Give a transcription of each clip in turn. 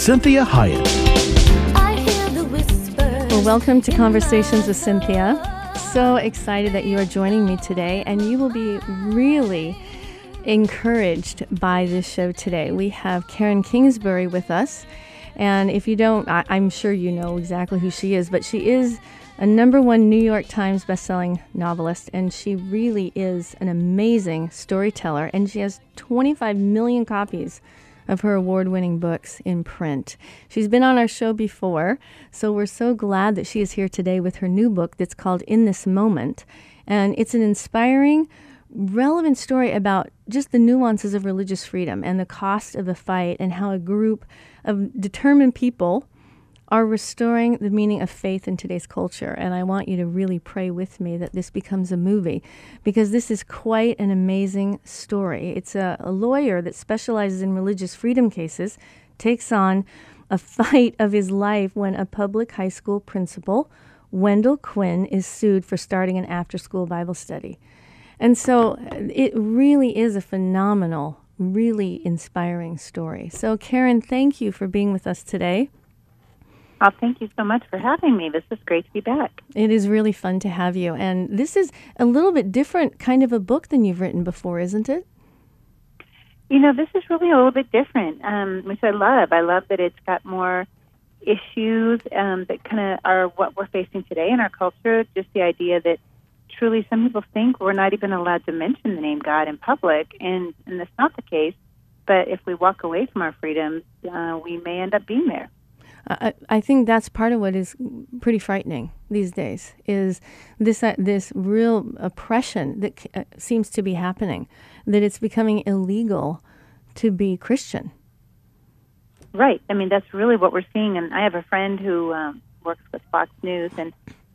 Cynthia Hiett. Well, welcome to Conversations with Cynthia. So excited that you are joining me today, and you will be really encouraged by this show today. We have Karen Kingsbury with us. And if you don't, I, am sure you know exactly who she is, but she is a number one New York Times bestselling novelist, and she really is an amazing storyteller. And she has 25 million copies of her award winning books in print. She's been on our show before, so we're so glad that she is here today with her new book that's called In This Moment. And it's an inspiring, relevant story about just the nuances of religious freedom and the cost of the fight and how a group of determined people are restoring the meaning of faith in today's culture. And I want you to really pray with me that this becomes a movie because this is quite an amazing story. It's a, a lawyer that specializes in religious freedom cases, takes on a fight of his life when a public high school principal, Wendell Quinn, is sued for starting an after school Bible study. And so uh, it really is a phenomenal, really inspiring story. So, Karen, thank you for being with us today. Oh, thank you so much for having me. This is great to be back. It is really fun to have you. And this is a little bit different kind of a book than you've written before, isn't it? You know, this is really a little bit different, um, which I love. I love that it's got more issues um, that kind of are what we're facing today in our culture. Just the idea that truly some people think we're not even allowed to mention the name God in public, and, and that's not the case. But if we walk away from our freedoms, uh, we may end up being there. I, I think that's part of what is pretty frightening these days is this uh, this real oppression that uh, seems to be happening, that it's becoming illegal to be Christian. Right. I mean, that's really what we're seeing. And I have a friend who um, works with Fox News, and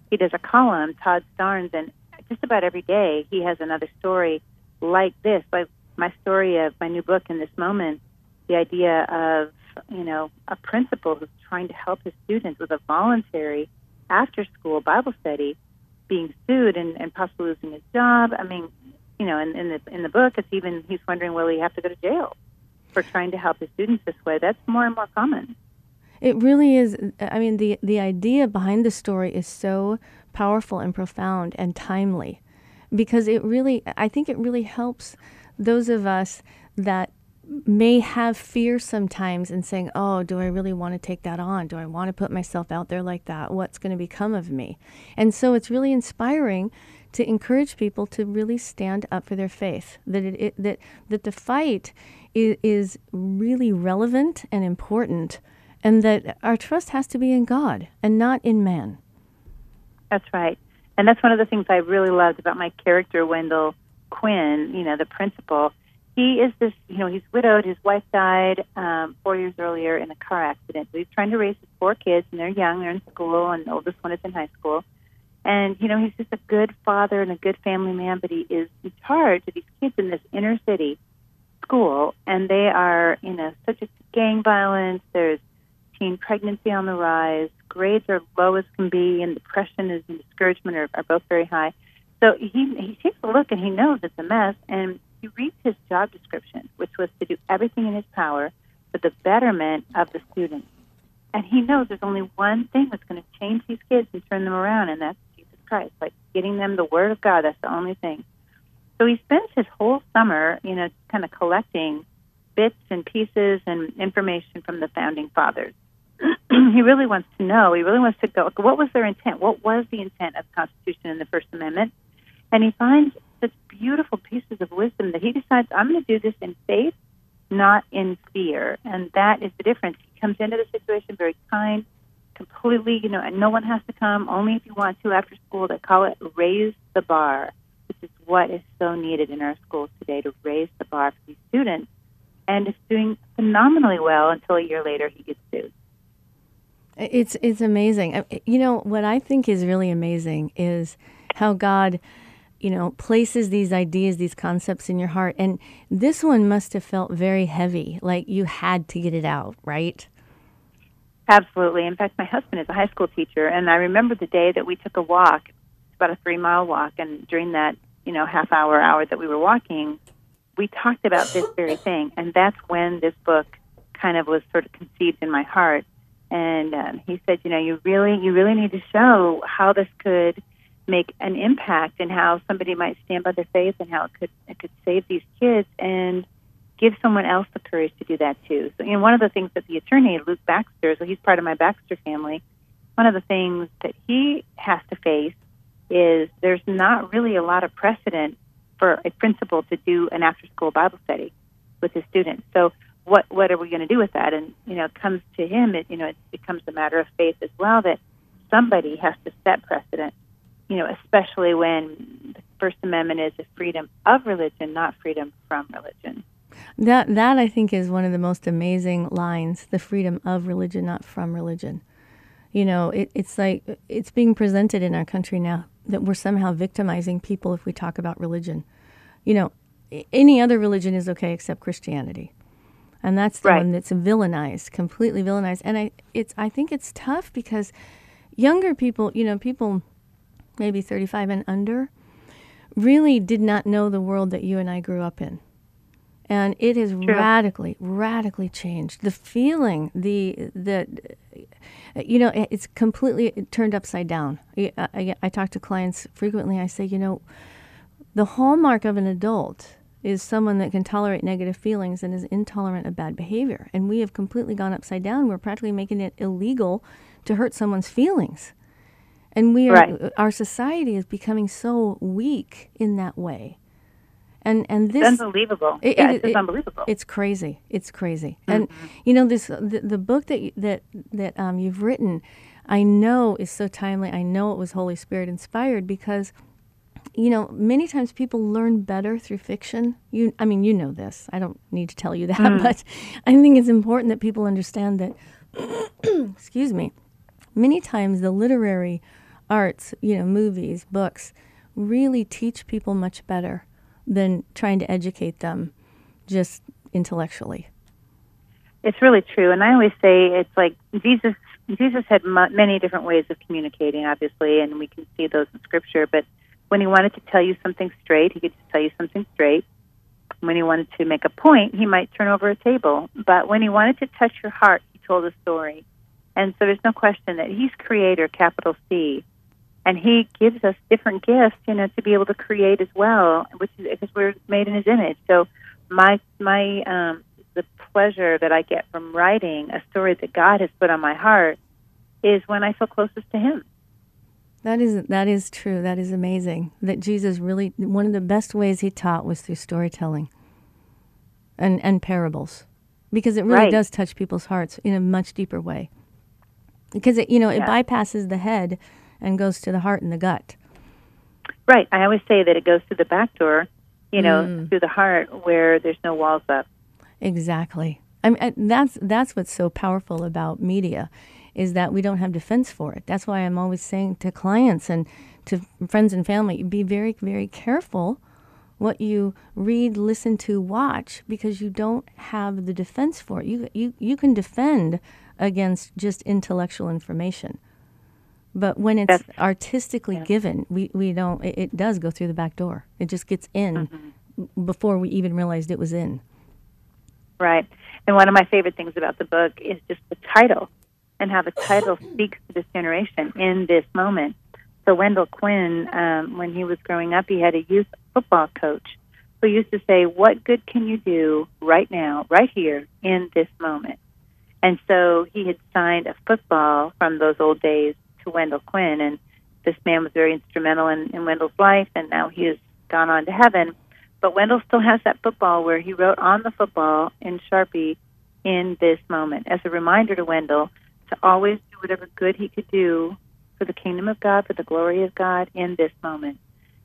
he does a column, Todd Starnes, and just about every day he has another story like this, like my story of my new book in this moment. The idea of you know, a principal who's trying to help his students with a voluntary after school Bible study being sued and, and possibly losing his job. I mean, you know, in, in the in the book, it's even he's wondering will he have to go to jail for trying to help his students this way. That's more and more common. It really is. I mean, the the idea behind the story is so powerful and profound and timely, because it really, I think, it really helps those of us that may have fear sometimes in saying, Oh, do I really want to take that on? Do I want to put myself out there like that? What's going to become of me? And so it's really inspiring to encourage people to really stand up for their faith, that, it, it that, that the fight is, is really relevant and important, and that our trust has to be in God and not in man. That's right. And that's one of the things I really loved about my character, Wendell Quinn, you know, the principal he is this, you know, he's widowed. His wife died um, four years earlier in a car accident. So he's trying to raise his four kids, and they're young. They're in school, and the oldest one is in high school. And you know, he's just a good father and a good family man. But he is in charge of these kids in this inner city school, and they are, you know, such a gang violence. There's teen pregnancy on the rise. Grades are low as can be, and depression and discouragement are, are both very high. So he he takes a look and he knows it's a mess, and he reads his job description, which was to do everything in his power for the betterment of the students. And he knows there's only one thing that's going to change these kids and turn them around, and that's Jesus Christ. Like getting them the Word of God, that's the only thing. So he spends his whole summer, you know, kind of collecting bits and pieces and information from the founding fathers. he really wants to know. He really wants to go. What was their intent? What was the intent of the Constitution and the First Amendment? And he finds beautiful pieces of wisdom that he decides, I'm going to do this in faith, not in fear. And that is the difference. He comes into the situation very kind, completely, you know, and no one has to come, only if you want to after school. They call it raise the bar, which is what is so needed in our schools today to raise the bar for these students and is doing phenomenally well until a year later he gets sued. It's it's amazing. You know what I think is really amazing is how God, you know, places these ideas, these concepts in your heart, and this one must have felt very heavy, like you had to get it out, right? Absolutely. In fact, my husband is a high school teacher, and I remember the day that we took a walk, it's about a three mile walk, and during that, you know, half hour, hour that we were walking, we talked about this very thing, and that's when this book kind of was sort of conceived in my heart and um, he said, you know, you really, you really need to show how this could make an impact and how somebody might stand by their faith and how it could it could save these kids and give someone else the courage to do that too. So, you know, one of the things that the attorney Luke Baxter, so he's part of my Baxter family, one of the things that he has to face is there's not really a lot of precedent for a principal to do an after school Bible study with his students. So what what are we going to do with that? And you know, it comes to him. It you know, it becomes a matter of faith as well that somebody has to set precedent. You know, especially when the First Amendment is a freedom of religion, not freedom from religion. That that I think is one of the most amazing lines: the freedom of religion, not from religion. You know, it, it's like it's being presented in our country now that we're somehow victimizing people if we talk about religion. You know, any other religion is okay except Christianity and that's the right. one that's villainized, completely villainized. And I, it's, I think it's tough because younger people, you know, people maybe 35 and under, really did not know the world that you and I grew up in. And it has True. radically, radically changed. The feeling, the the, you know, it's completely turned upside down. I, I, I talk to clients frequently. I say, you know, the hallmark of an adult is someone that can tolerate negative feelings and is intolerant of bad behavior. And we have completely gone upside down. We're practically making it illegal to hurt someone's feelings. And we are, right. our society is becoming so weak in that way. And and this it's unbelievable. It, yeah, it, it's it, unbelievable. It's crazy. It's crazy. Mm-hmm. And you know this the, the book that that that um, you've written, I know is so timely. I know it was Holy Spirit inspired because you know, many times people learn better through fiction. You, I mean, you know this. I don't need to tell you that, mm. but I think it's important that people understand that. excuse me. Many times the literary arts, you know, movies, books, really teach people much better than trying to educate them just intellectually. It's really true, and I always say it's like Jesus. Jesus had m- many different ways of communicating, obviously, and we can see those in Scripture. But when he wanted to tell you something straight, he could just tell you something straight. When he wanted to make a point, he might turn over a table. But when he wanted to touch your heart, he told a story. And so there's no question that he's creator, capital C. And he gives us different gifts, you know, to be able to create as well, which is because we're made in his image. So my my um the pleasure that I get from writing a story that God has put on my heart is when I feel closest to him. That is that is true. That is amazing. That Jesus really one of the best ways he taught was through storytelling and and parables. Because it really right. does touch people's hearts in a much deeper way. Because it you know, yeah. it bypasses the head and goes to the heart and the gut. Right. I always say that it goes through the back door, you know, mm. through the heart where there's no walls up. Exactly. I mean, that's that's what's so powerful about media is that we don't have defense for it. That's why I'm always saying to clients and to friends and family, be very, very careful what you read, listen to, watch, because you don't have the defense for it. You, you, you can defend against just intellectual information. But when it's That's, artistically yeah. given, we, we don't, it, it, does go through the back door. It just gets in mm-hmm. before we even realized it was in. Right. And one of my favorite things about the book is just the title and how the title speaks to this generation in this moment. So Wendell Quinn, um, when he was growing up, he had a youth football coach who used to say, "What good can you do right now, right here, in this moment?" And so he had signed a football from those old days to Wendell Quinn, and this man was very instrumental in, in Wendell's life, and now he has gone on to heaven. But Wendell still has that football where he wrote on the football in Sharpie, "In this moment," as a reminder to Wendell to always do whatever good he could do for the kingdom of God, for the glory of God in this moment.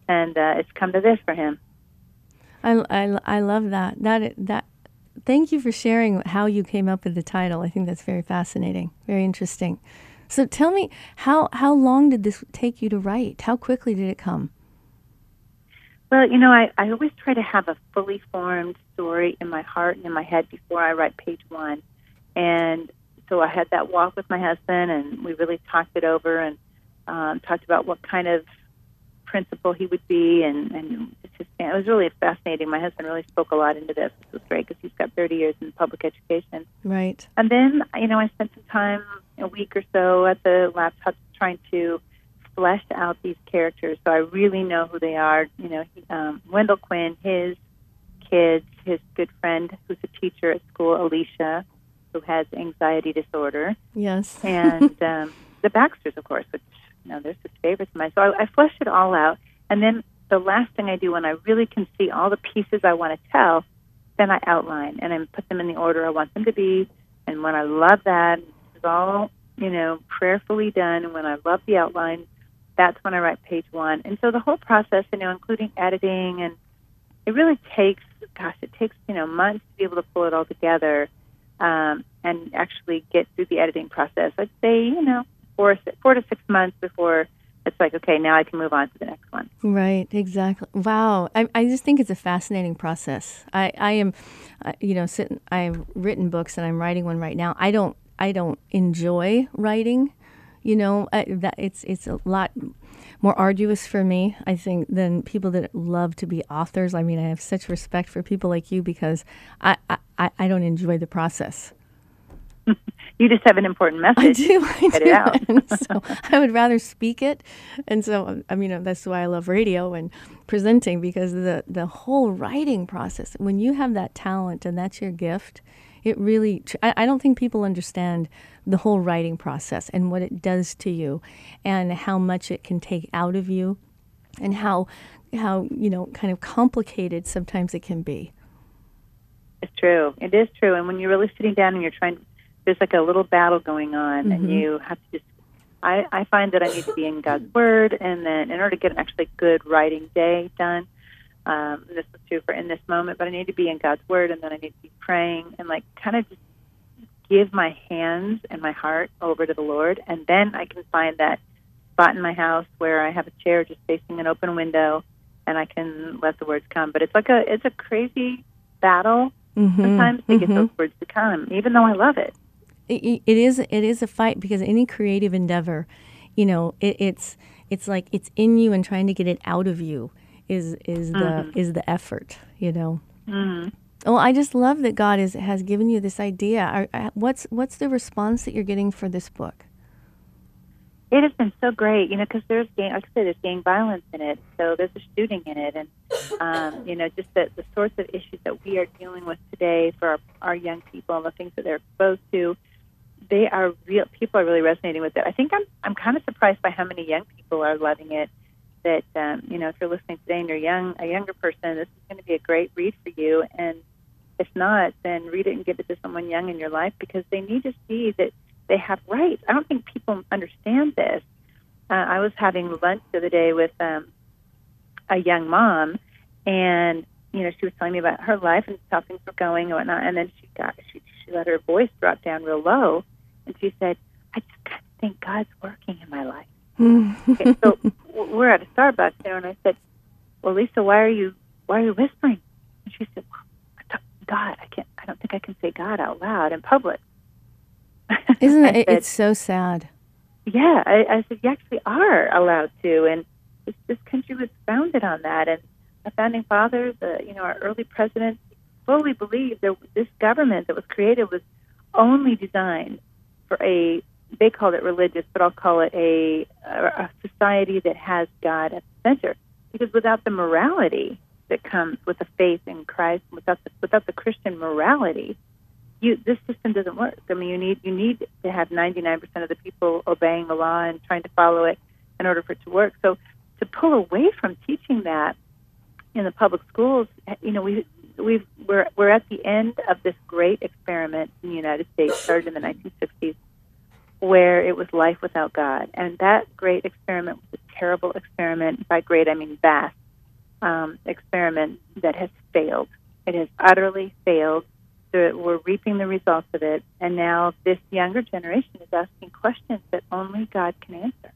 And uh, it's come to this for him. I, I, I love that. That that thank you for sharing how you came up with the title. I think that's very fascinating, very interesting. So tell me, how, how long did this take you to write? How quickly did it come? Well, you know, I, I always try to have a fully formed story in my heart and in my head before I write page one. And so I had that walk with my husband, and we really talked it over and um, talked about what kind of principal he would be, and and just, it was really fascinating. My husband really spoke a lot into this. This was great because he's got 30 years in public education. Right. And then you know I spent some time, a week or so, at the laptop trying to flesh out these characters so I really know who they are. You know, he, um, Wendell Quinn, his kids, his good friend who's a teacher at school, Alicia, who has anxiety disorder. Yes. and um, the Baxters, of course, which you know, they're just favorites of mine. So I, I flesh it all out, and then the last thing I do when I really can see all the pieces I want to tell, then I outline and I put them in the order I want them to be. And when I love that, it's all you know prayerfully done. And when I love the outline, that's when I write page one. And so the whole process, you know, including editing, and it really takes, gosh, it takes you know months to be able to pull it all together um, and actually get through the editing process. I'd say, you know, four four to six months before it's like, okay, now I can move on to the next one. Right, exactly. Wow, I, I just think it's a fascinating process. I, I am, uh, you know, sitting. I've written books and I'm writing one right now. I don't, I don't enjoy writing. You know, I, that it's it's a lot more arduous for me, I think, than people that love to be authors. I mean, I have such respect for people like you because I, I, I don't enjoy the process. you just have an important message. I do. I Get do. it out. so I would rather speak it, and so um, I mean uh, that's why I love radio and presenting because the the whole writing process. When you have that talent and that's your gift, it really. I, I don't think people understand the whole writing process and what it does to you, and how much it can take out of you, and how how you know kind of complicated sometimes it can be. It's true. It is true. And when you're really sitting down and you're trying there's like a little battle going on, mm-hmm. and you have to just. I, I find that I need to be in God's Word, and then in order to get an actually good writing day done, um, this is true for in this moment, but I need to be in God's Word, and then I need to be praying and like kind of just give my hands and my heart over to the Lord, and then I can find that spot in my house where I have a chair just facing an open window, and I can let the words come. But it's like a it's a crazy battle mm-hmm. sometimes to mm-hmm. get those words to come, even though I love it it, it is it is a fight because any creative endeavor, you know, it, it's it's like it's in you and trying to get it out of you is is mm-hmm. the is the effort, you know. Mm-hmm. Well, I just love that God is has given you this idea. Are, uh, what's what's the response that you're getting for this book? It has been so great, you know, because there's gang, like I said, there's gang violence in it, so there's a shooting in it, and um, you know, just the the sorts of issues that we are dealing with today for our, our young people and the things that they're exposed to they are real. People are really resonating with it. I think I'm I'm kind of surprised by how many young people are loving it. That um, you know, if you're listening today and you're young, a younger person, this is going to be a great read for you. And if not, then read it and give it to someone young in your life because they need to see that they have rights. I don't think people understand this. Uh, I was having lunch the other day with um, a young mom, and you know, she was telling me about her life and how things were going and whatnot. And then she got she she let her voice drop down real low, and she said, I just kind of think God's working in my life. Mm-hmm. okay, so we're at a Starbucks there, and I said, Well, Lisa, why are you why are you whispering? And she said, well, God, I can't. I don't think I can say God out loud in public. Isn't it? Said, it's so sad. Yeah, I, I said you actually are allowed to, and this, this country was founded on that. And the founding fathers, you know, our early presidents fully believed that this government that was created was only designed a they called it religious, but I'll call it a, a society that has God at the center. Because without the morality that comes with the faith in Christ, without the, without the Christian morality, you this system doesn't work. I mean, you need you need to have 99% of the people obeying the law and trying to follow it in order for it to work. So to pull away from teaching that in the public schools, you know, we we've we're we're at the end of this great experiment in the United States, started in the 1960s, where it was life without God, and that great experiment was a terrible experiment. By great, I mean vast um, experiment that has failed. It has utterly failed. So we're reaping the results of it, and now this younger generation is asking questions that only God can answer.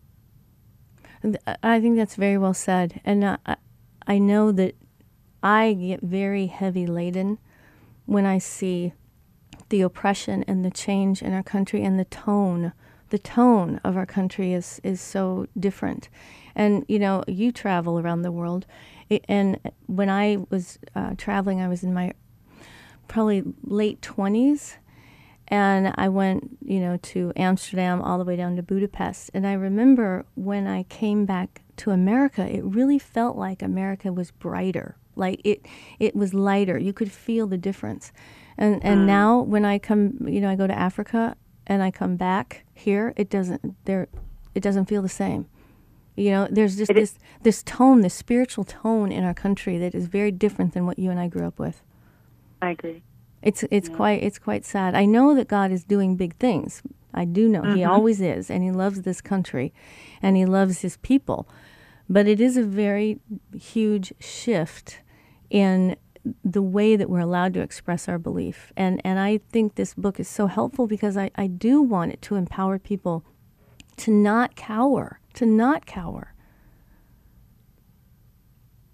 I think that's very well said, and I, I know that I get very heavy laden when I see the oppression and the change in our country and the tone. The tone of our country is is so different, and you know you travel around the world, and when I was uh, traveling, I was in my probably late 20s. And I went, you know, to Amsterdam all the way down to Budapest. And I remember when I came back to America, it really felt like America was brighter. Like it, it was lighter. You could feel the difference. And and mm. now when I come, you know, I go to Africa and I come back here, it doesn't there, it doesn't feel the same. You know, there's just this this tone, this spiritual tone in our country that is very different than what you and I grew up with. I agree. It's it's yeah. quite it's quite sad. I know that God is doing big things. I do know mm-hmm. He always is, and He loves this country, and He loves His people. But it is a very huge shift in the way that we're allowed to express our belief. And and I think this book is so helpful because I, I do want it to empower people to not cower, to not cower.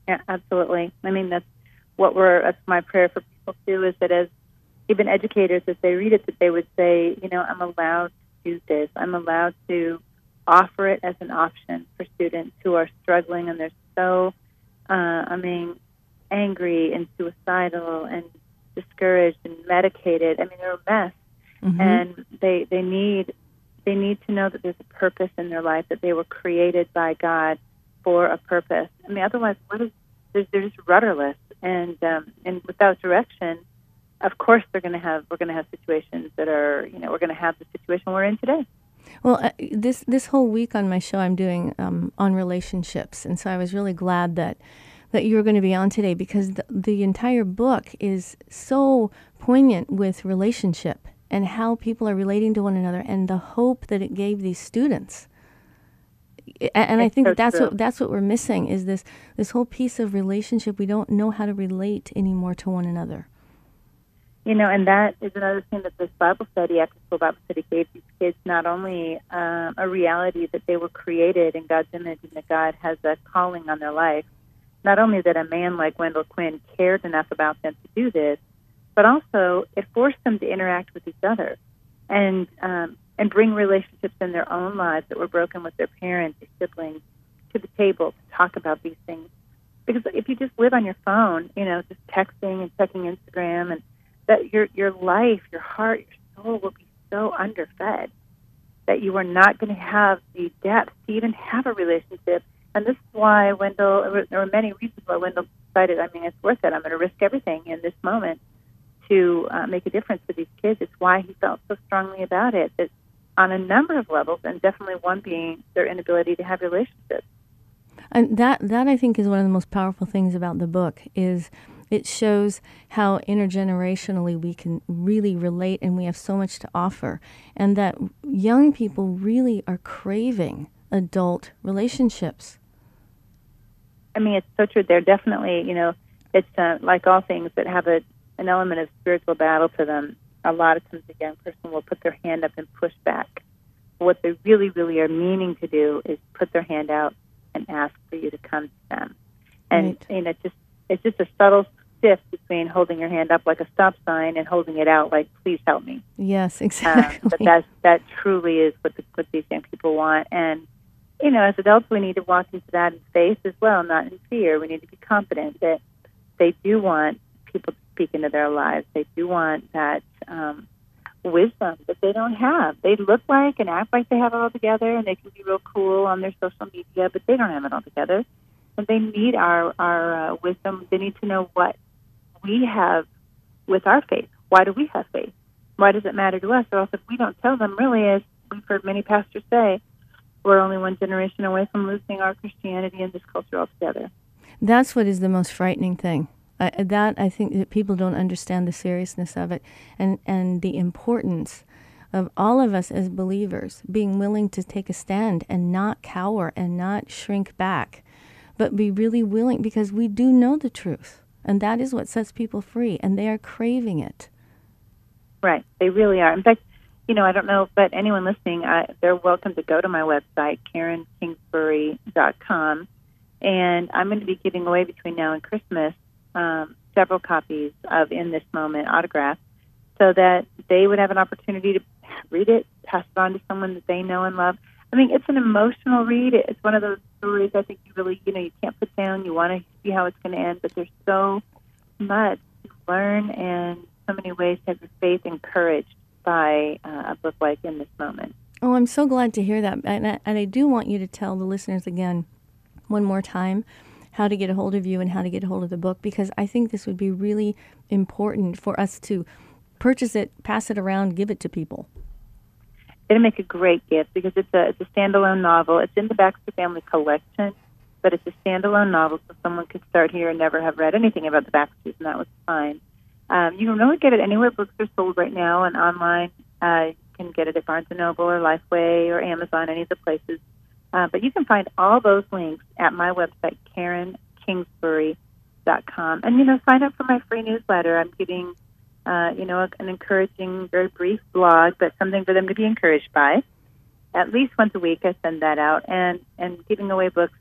Yeah, absolutely. I mean that's what we're that's my prayer for people too is that as even educators, as they read it, that they would say, you know, I'm allowed to do this. I'm allowed to offer it as an option for students who are struggling and they're so, uh, I mean, angry and suicidal and discouraged and medicated. I mean, they're a mess, mm-hmm. and they they need they need to know that there's a purpose in their life that they were created by God for a purpose. I mean, otherwise, what is they're, they're just rudderless and um, and without direction. Of course, they're going to have we're going to have situations that are you know we're going to have the situation we're in today. Well, uh, this this whole week on my show, I'm doing um, on relationships, and so I was really glad that that you were going to be on today because the, the entire book is so poignant with relationship and how people are relating to one another and the hope that it gave these students and I think so that's true. what that's what we're missing is this this whole piece of relationship. We don't know how to relate anymore to one another. You know, and that is another thing that this Bible study, after school Bible study, gave these kids not only um, a reality that they were created in God's image and that God has a calling on their life, not only that a man like Wendell Quinn cared enough about them to do this, but also it forced them to interact with each other. And um, and bring relationships in their own lives that were broken with their parents or siblings to the table to talk about these things. Because if you just live on your phone, you know, just texting and checking Instagram, and that your your life, your heart, your soul will be so underfed that you are not going to have the depth to even have a relationship. And this is why Wendell, there were many reasons why Wendell decided, I mean, it's worth it. I'm going to risk everything in this moment to uh, make a difference for these kids. It's why he felt so strongly about it. That on a number of levels, and definitely one being their inability to have relationships. And that that I think is one of the most powerful things about the book is it shows how intergenerationally we can really relate and we have so much to offer and that young people really are craving adult relationships. I mean, it's so true. They're definitely, you know, it's uh, like all things that have a an element of spiritual battle to them a lot of times a young person will put their hand up and push back. What they really, really are meaning to do is put their hand out and ask for you to come to them. And right. you know, just it's just a subtle shift between holding your hand up like a stop sign and holding it out like "Please help me." Yes, exactly. Um, but that that truly is what the, what these young people want. And you know, as adults, we need to walk into that in faith as well, not in fear. We need to be confident that they do want people to speak into their lives. They do want that um, wisdom that they don't have. They look like and act like they have it all together, and they can be real cool on their social media, but they don't have it all together. And they need our our uh, wisdom. They need to know what we have with our faith. Why do we have faith? Why does it matter to us? Or else, if we don't tell them, really, as we've heard many pastors say, we're only one generation away from losing our Christianity in this culture altogether. That's what is the most frightening thing that I think that people don't understand the seriousness of it and, and the importance of all of us as believers being willing to take a stand and not cower and not shrink back, but be really willing because we do know the truth. And that is what sets people free, and they are craving it. Right. They really are. In fact, you know, I don't know, but anyone listening, they're welcome to go to my website, KarenKingsbury.com, and I'm going to be giving away between now and Christmas um, several copies of In This Moment autograph so that they would have an opportunity to read it, pass it on to someone that they know and love. I mean, it's an emotional read. It's one of those stories I think you really, you know, you can't put down. You want to see how it's going to end, but there's so much to learn and so many ways to have your faith encouraged by uh, a book like In This Moment. Oh, I'm so glad to hear that. And I, and I do want you to tell the listeners again, one more time, how to get a hold of you and how to get a hold of the book, because I think this would be really important for us to purchase it, pass it around, give it to people. It'll make a great gift because it's a it's a standalone novel. It's in the Baxter Family Collection, but it's a standalone novel, so someone could start here and never have read anything about the Baxters, and that was fine. Um, you can really get it anywhere books are sold right now, and online. Uh, you can get it at Barnes and Noble or Lifeway or Amazon, any of the places. Uh, but you can find all those links at my website, KarenKingsbury.com. And you know, sign up for my free newsletter. I'm giving uh, you know, an encouraging, very brief blog, but something for them to be encouraged by. At least once a week, I send that out, and and giving away books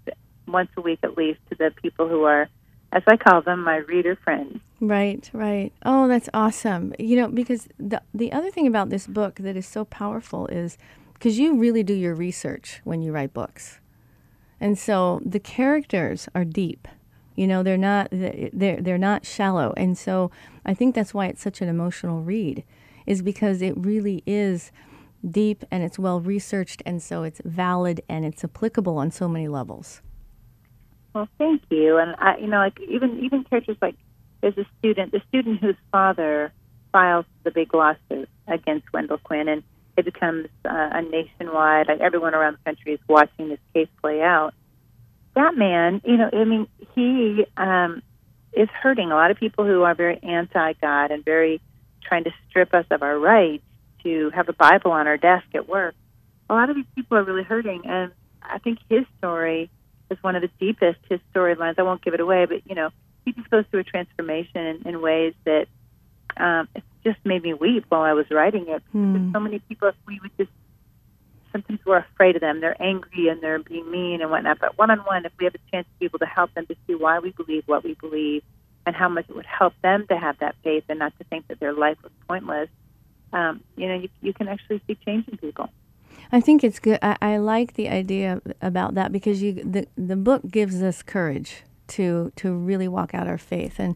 once a week at least to the people who are, as I call them, my reader friends. Right, right. Oh, that's awesome. You know, because the the other thing about this book that is so powerful is because you really do your research when you write books, and so the characters are deep you know, they're not they're they're not shallow, and so I think that's why it's such an emotional read, is because it really is deep and it's well researched, and so it's valid and it's applicable on so many levels. Well, thank you. And I, you know, like even even characters like there's a student, the student whose father files the big lawsuit against Wendell Quinn, and it becomes uh, a nationwide. Like everyone around the country is watching this case play out that man, you know, I mean, he um, is hurting a lot of people who are very anti God and very trying to strip us of our rights to have a Bible on our desk at work. A lot of these people are really hurting, and I think his story is one of the deepest his storylines. I won't give it away, but you know, he just goes through a transformation in, in ways that um, it just made me weep while I was writing it. Hmm. So many people, if we would just sometimes we're afraid of them. They're angry and they're being mean and whatnot. But one on one, if we have a chance to be able to help them to see why we believe what we believe and how much it would help them to have that faith and not to think that their life was pointless, um, you know, you, you can actually see change in people. I think it's good. I, I like the idea about that because you the the book gives us courage to to really walk out our faith. And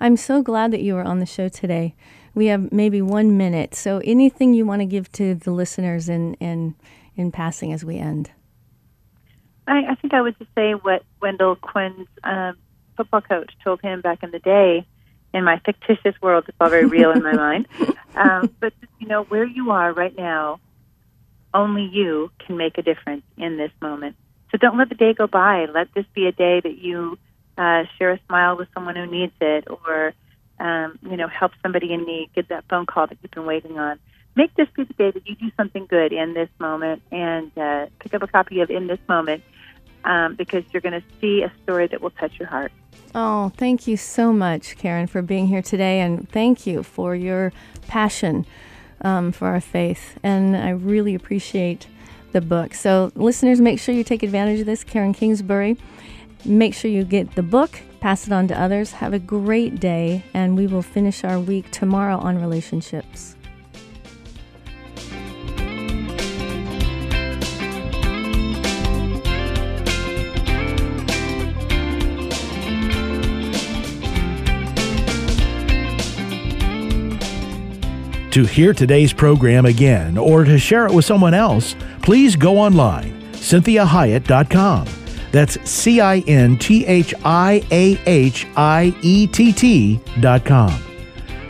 I'm so glad that you were on the show today. We have maybe one minute. So anything you want to give to the listeners in in, in passing as we end? I, I think I would just say what Wendell Quinn's um, football coach told him back in the day. In my fictitious world, it's all very real in my mind. Um, but just, you know, where you are right now, only you can make a difference in this moment. So don't let the day go by. Let this be a day that you uh, share a smile with someone who needs it, or um, you know, help somebody in need, get that phone call that you've been waiting on. Make this be the day that you do something good in this moment, and uh, pick up a copy of In This Moment um, because you're going to see a story that will touch your heart. Oh, thank you so much, Karen, for being here today, and thank you for your passion um, for our faith. And I really appreciate the book. So, listeners, make sure you take advantage of this. Karen Kingsbury Make sure you get the book, pass it on to others. Have a great day, and we will finish our week tomorrow on relationships. To hear today's program again or to share it with someone else, please go online, cynthiahiett.com. That's C I N T H I A H I E T T dot com.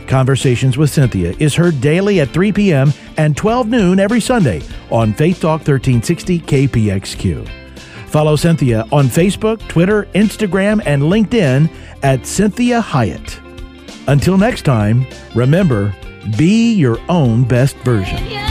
Conversations with Cynthia is heard daily at 3 p.m. and 12 noon every Sunday on Faith Talk 1360 KPXQ. Follow Cynthia on Facebook, Twitter, Instagram, and LinkedIn at Cynthia Hiett. Until next time, remember, be your own best version.